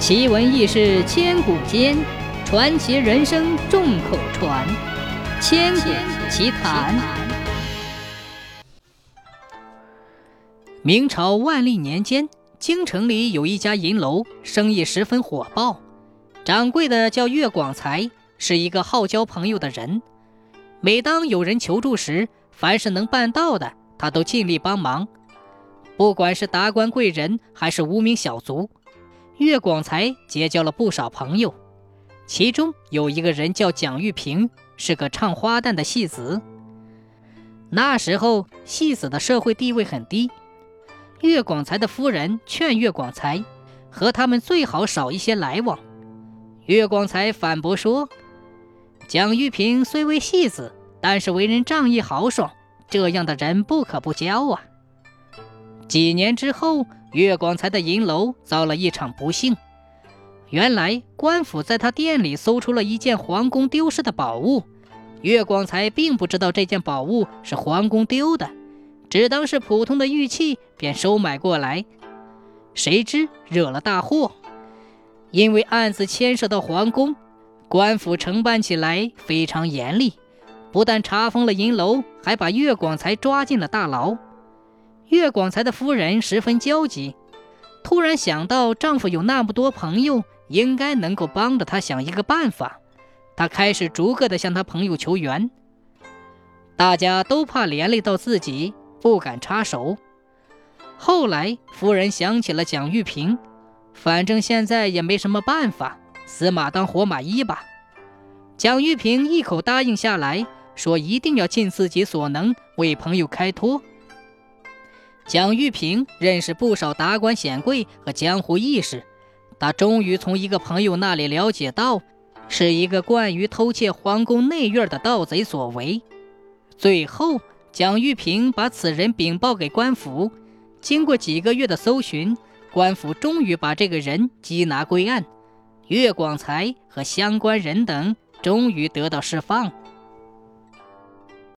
奇闻异事千古间，传奇人生众口传。千古奇谈。明朝万历年间，京城里有一家银楼，生意十分火爆。掌柜的叫岳广才，是一个好交朋友的人。每当有人求助时，凡是能办到的，他都尽力帮忙。不管是达官贵人，还是无名小卒。岳广才结交了不少朋友，其中有一个人叫蒋玉萍，是个唱花旦的戏子。那时候戏子的社会地位很低，岳广才的夫人劝岳广才和他们最好少一些来往。岳广才反驳说：“蒋玉萍虽为戏子，但是为人仗义豪爽，这样的人不可不交啊。”几年之后。岳广才的银楼遭了一场不幸。原来官府在他店里搜出了一件皇宫丢失的宝物，岳广才并不知道这件宝物是皇宫丢的，只当是普通的玉器，便收买过来。谁知惹了大祸，因为案子牵涉到皇宫，官府承办起来非常严厉，不但查封了银楼，还把岳广才抓进了大牢。岳广才的夫人十分焦急，突然想到丈夫有那么多朋友，应该能够帮着她想一个办法。她开始逐个的向他朋友求援，大家都怕连累到自己，不敢插手。后来夫人想起了蒋玉萍，反正现在也没什么办法，死马当活马医吧。蒋玉萍一口答应下来，说一定要尽自己所能为朋友开脱。蒋玉萍认识不少达官显贵和江湖义士，他终于从一个朋友那里了解到，是一个惯于偷窃皇宫内院的盗贼所为。最后，蒋玉萍把此人禀报给官府，经过几个月的搜寻，官府终于把这个人缉拿归案，岳广才和相关人等终于得到释放。